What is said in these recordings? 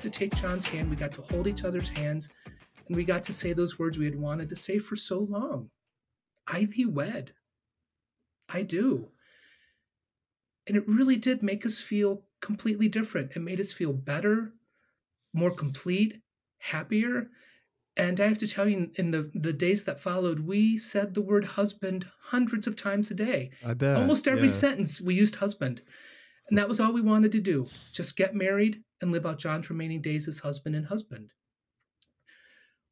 Got to take John's hand. We got to hold each other's hands, and we got to say those words we had wanted to say for so long. I thee wed. I do. And it really did make us feel completely different. It made us feel better, more complete, happier. And I have to tell you, in the, the days that followed, we said the word husband hundreds of times a day. I bet. Almost every yeah. sentence we used husband. And that was all we wanted to do just get married and live out John's remaining days as husband and husband.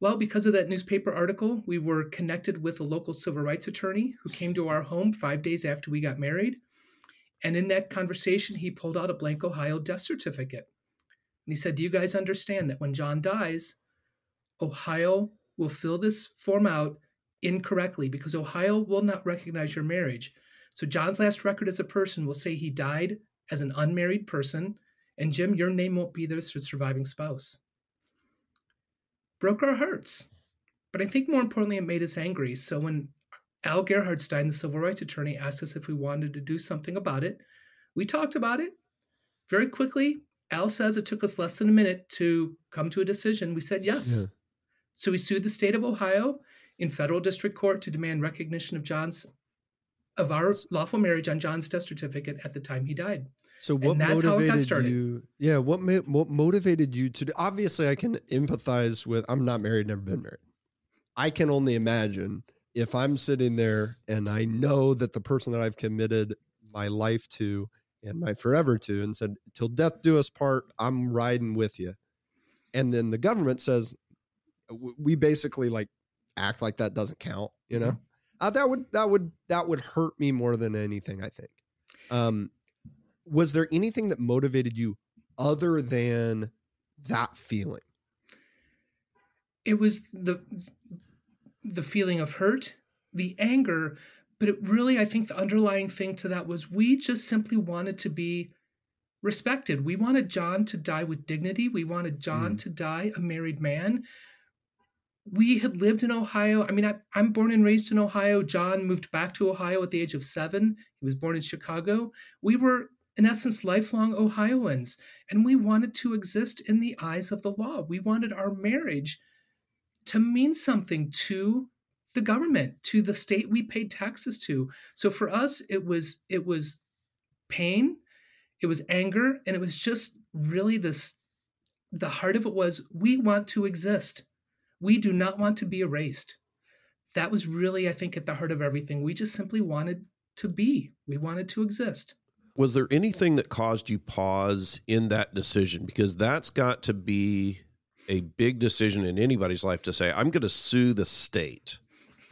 Well, because of that newspaper article, we were connected with a local civil rights attorney who came to our home five days after we got married. And in that conversation, he pulled out a blank Ohio death certificate. And he said, Do you guys understand that when John dies, Ohio will fill this form out incorrectly because Ohio will not recognize your marriage. So John's last record as a person will say he died as an unmarried person, and Jim, your name won't be there as a surviving spouse. Broke our hearts. But I think more importantly, it made us angry. So when Al Gerhardstein, the civil rights attorney, asked us if we wanted to do something about it, we talked about it. Very quickly, Al says it took us less than a minute to come to a decision. We said yes. Yeah. So we sued the state of Ohio in federal district court to demand recognition of John's of our lawful marriage on John's death certificate at the time he died. So what And that's how it got motivated you? Yeah, what what motivated you to? Do, obviously, I can empathize with. I'm not married, never been married. I can only imagine if I'm sitting there and I know that the person that I've committed my life to and my forever to, and said, "Till death do us part," I'm riding with you, and then the government says, we basically like act like that doesn't count. You know, uh, that would that would that would hurt me more than anything. I think. Um, was there anything that motivated you other than that feeling? it was the the feeling of hurt, the anger, but it really I think the underlying thing to that was we just simply wanted to be respected. We wanted John to die with dignity. We wanted John Mm. to die a married man. We had lived in Ohio. I mean, I, I'm born and raised in Ohio. John moved back to Ohio at the age of seven. He was born in Chicago. We were, in essence, lifelong Ohioans, and we wanted to exist in the eyes of the law. We wanted our marriage to mean something to the government to the state we paid taxes to. So for us it was it was pain it was anger and it was just really this the heart of it was we want to exist. We do not want to be erased. That was really i think at the heart of everything. We just simply wanted to be. We wanted to exist Was there anything that caused you pause in that decision? Because that's got to be a big decision in anybody's life to say, I'm going to sue the state.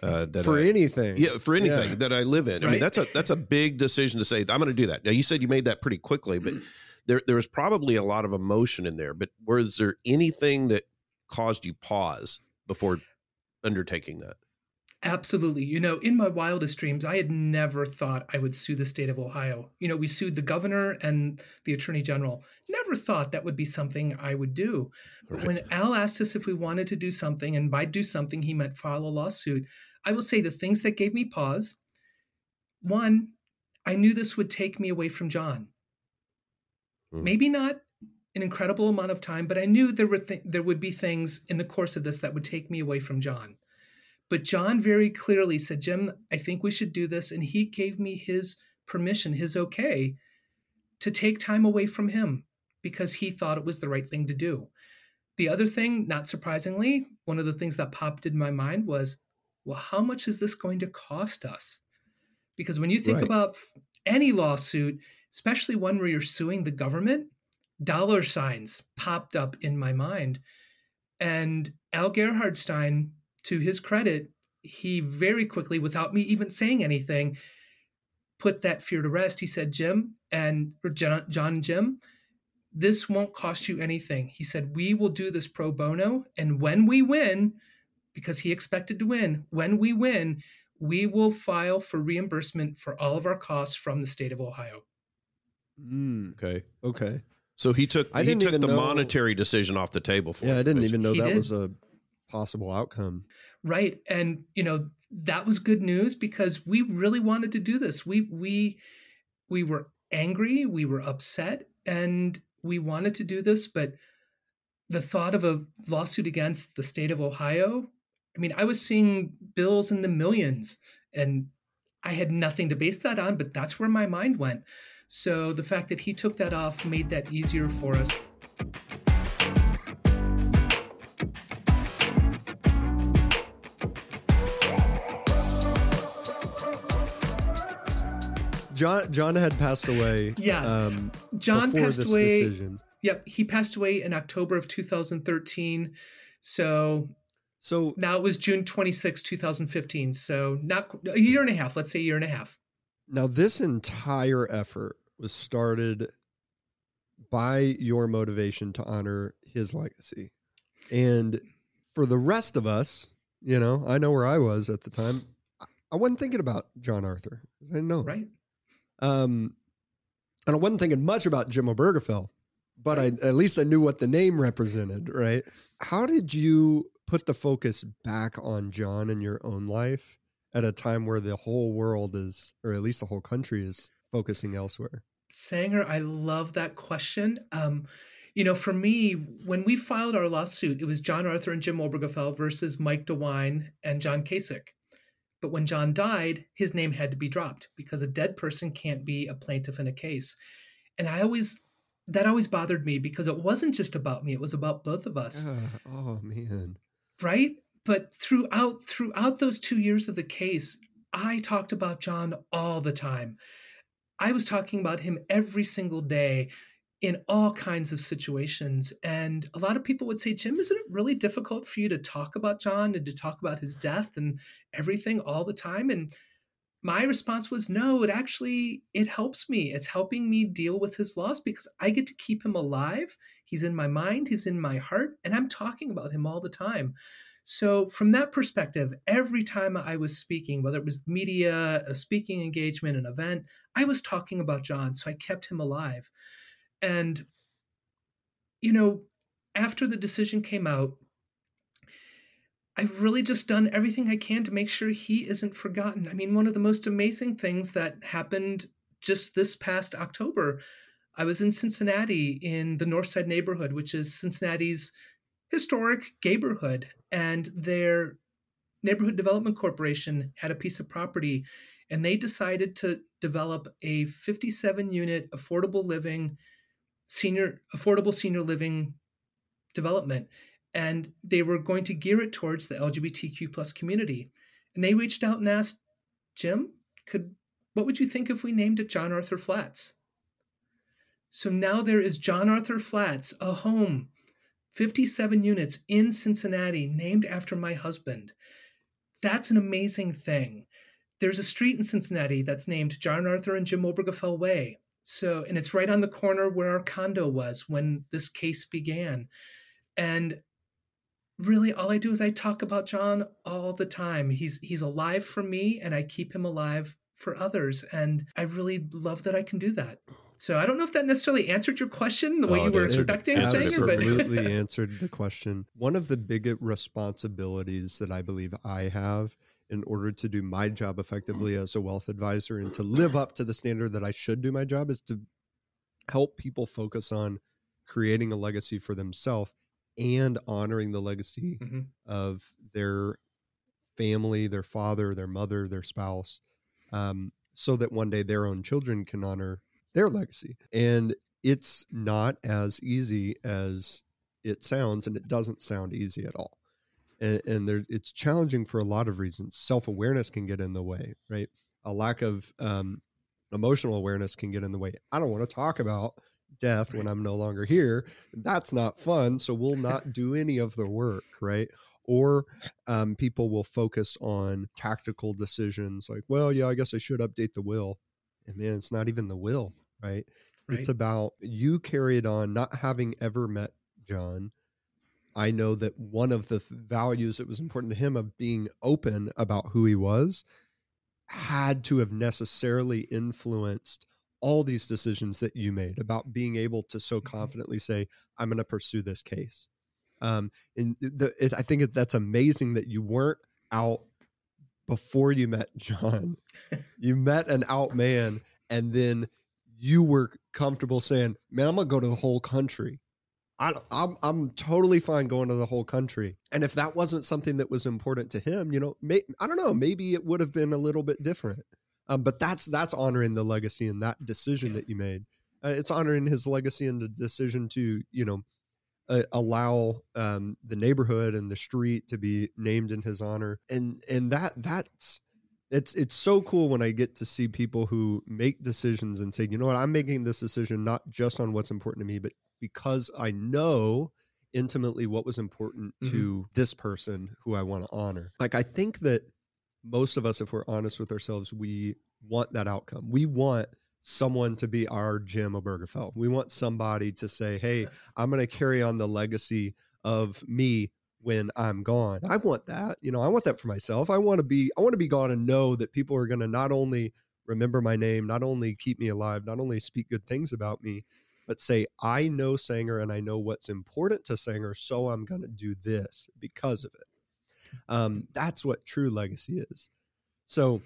Uh, that For I, anything. yeah, for anything Yeah. that I live in. I mean, that's a that's a big decision to say. I'm going to do that. Now, you said you made that pretty quickly, but there there was probably a lot of emotion in there. But was there anything that caused you pause before undertaking that? Absolutely. You know, in my wildest dreams, I had never thought I would sue the state of Ohio. You know, we sued the governor and the attorney general. Never thought that would be something I would do. But Right. when Al asked us if we wanted to do something, and by do something, he meant file a lawsuit, I will say the things that gave me pause one, I knew this would take me away from John. Hmm. Maybe not an incredible amount of time, but I knew there were th- there would be things in the course of this that would take me away from John. But John very clearly said, Jim, I think we should do this. And he gave me his permission, his okay, to take time away from him because he thought it was the right thing to do. The other thing, not surprisingly, one of the things that popped in my mind was, well, how much is this going to cost us? Because when you think Right. about any lawsuit, especially one where you're suing the government, dollar signs popped up in my mind. And Al Gerhardstein, to his credit, he very quickly, without me even saying anything, put that fear to rest. He said, Jim and or John, John and Jim, this won't cost you anything. He said, We will do this pro bono. And when we win, because he expected to win, when we win, we will file for reimbursement for all of our costs from the state of Ohio. Mm, Okay. okay. So he took I he didn't took even the know- monetary decision off the table for Yeah, him, I didn't even know that did. was a possible outcome. Right. And, you know, that was good news because we really wanted to do this. We, we, we were angry, we were upset, and we wanted to do this. But the thought of a lawsuit against the state of Ohio, I mean, I was seeing bills in the millions and I had nothing to base that on, but that's where my mind went. So the fact that he took that off made that easier for us. John John had passed away. Yes. Um, John passed away. decision. Yep, he passed away in October of 2013. So So now it was June 26, 2015. So not a year and a half, let's say a year and a half. now this entire effort was started by your motivation to honor his legacy. And for the rest of us, you know, I know where I was at the time. I- I wasn't thinking about John Arthur. I didn't know. Right? Um, and I wasn't thinking much about Jim Obergefell, but I at least I knew what the name represented, right? How did you put the focus back on John in your own life at a time where the whole world is, or at least the whole country is focusing elsewhere? Sanger, I love that question. Um, you know, for me, when we filed our lawsuit, it was John Arthur and Jim Obergefell versus Mike DeWine and John Kasich. But when John died, his name had to be dropped because a dead person can't be a plaintiff in a case. And I always, that always bothered me because it wasn't just about me, it was about both of us Yeah. Oh man. right but throughout throughout those two years of the case i talked about john all the time i was talking about him every single day in all kinds of situations and a lot of people would say jim isn't it really difficult for you to talk about john and to talk about his death and everything all the time? And my response was no it actually it helps me. It's helping me deal with his loss because i get to keep him alive. He's in my mind. He's in my heart and i'm talking about him all the time. So from that perspective every time i was speaking whether it was media a speaking engagement an event i was talking about john so i kept him alive and you know after the decision came out I've really just done everything I can to make sure he isn't forgotten. I mean, one of the most amazing things that happened just this past October, I was in Cincinnati in the Northside neighborhood, which is Cincinnati's historic neighborhood, and their neighborhood development corporation had a piece of property and they decided to develop a 57 unit affordable living senior affordable senior living development and they were going to gear it towards the lgbtq plus community. And they reached out and asked jim could what would you think if we named it john arthur flats? So now there is john arthur flats a home 57 units in cincinnati named after my husband. That's an amazing thing. There's a street in cincinnati that's named john arthur and jim obergefell way so and it's right on the corner where our condo was when this case began and really all I do is I talk about John all the time. He's he's alive for me and I keep him alive for others and I really love that I can do that. So I don't know if that necessarily answered your question the way Oh, you were expecting, Sanger, but Absolutely answered the question. One of the big responsibilities that I believe I have in order to do my job effectively as a wealth advisor and to live up to the standard that I should do my job is to help people focus on creating a legacy for themselves and honoring the legacy Mhm. of their family, their father, their mother, their spouse, um, so that one day their own children can honor their legacy. And it's not as easy as it sounds, and it doesn't sound easy at all. And, and there, it's challenging for a lot of reasons. Self awareness can get in the way, right? A lack of um, emotional awareness can get in the way. I don't want to talk about death when I'm no longer here. That's not fun. So we'll not do any of the work, right? Or um, people will focus on tactical decisions like, well, yeah, I guess I should update the will. And man, it's not even the will, right? It's about you carried on, not having ever met John. I know that one of the th- values that was important to him of being open about who he was had to have necessarily influenced all these decisions that you made about being able to so Mhm. confidently say, I'm going to pursue this case. Um, and the, it, I think that's amazing that you weren't out before you met John. you met an out man, and then you were comfortable saying, "Man, I'm gonna go to the whole country. I, I'm I'm totally fine going to the whole country." And if that wasn't something that was important to him, you know, may, I don't know, maybe it would have been a little bit different. Um, but that's that's honoring the legacy and that decision that you made. Uh, it's honoring his legacy and the decision to you know uh, allow um, the neighborhood and the street to be named in his honor and and that that's it's it's so cool when i get to see people who make decisions and say you know what? I'm making this decision not just on what's important to me but because i know intimately what was important mm-hmm. to this person who i want to honor. Like i think that most of us if we're honest with ourselves we want that outcome. We want someone to be our Jim Obergefell. We want somebody to say, "Hey, I'm going to carry on the legacy of me when I'm gone." I want that. You know, I want that for myself. I want to be I want to be gone and know that people are going to not only remember my name, not only keep me alive, not only speak good things about me, but say, "I know Sanger and I know what's important to Sanger, so I'm going to do this because of it." Um, that's what true legacy is. So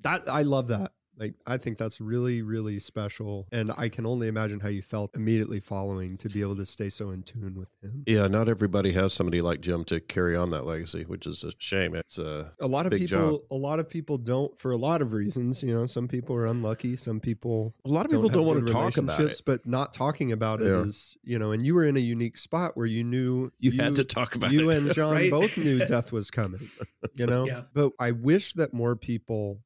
that I love that. Like I think that's really, really special. And I can only imagine how you felt immediately following to be able to stay so in tune with him. Yeah, not everybody has somebody like Jim to carry on that legacy, which is a shame. It's uh, A lot it's of big people job. a lot of people don't for a lot of reasons. You know, some people are unlucky, some people A lot of people don't want to talk about it. but not talking about it Yeah. is, you know, and you were in a unique spot where you knew You, had to talk about it. you it. and John Right. both knew death was coming, you know? Yeah. But I wish that more people,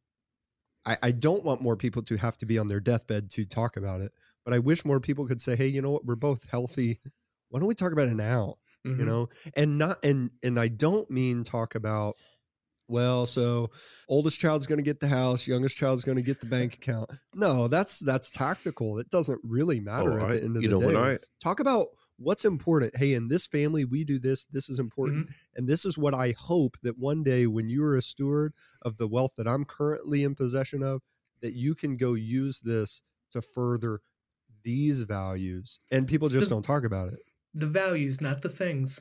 I, I don't want more people to have to be on their deathbed to talk about it, but I wish more people could say, hey, you know what? We're both healthy. Why don't we talk about it now? Mhm. You know? And not, and, and I don't mean talk about, well, so oldest child's going to get the house, youngest child's going to get the bank account. No, that's, that's tactical. It doesn't really matter Oh, at I- the end of you the know, day when I talk about what's important. Hey, in this family, we do this. This is important. Mm-hmm. And this is what I hope that one day when you are a steward of the wealth that I'm currently in possession of, that you can go use this to further these values. And people It's just the- don't talk about it. The values, not the things.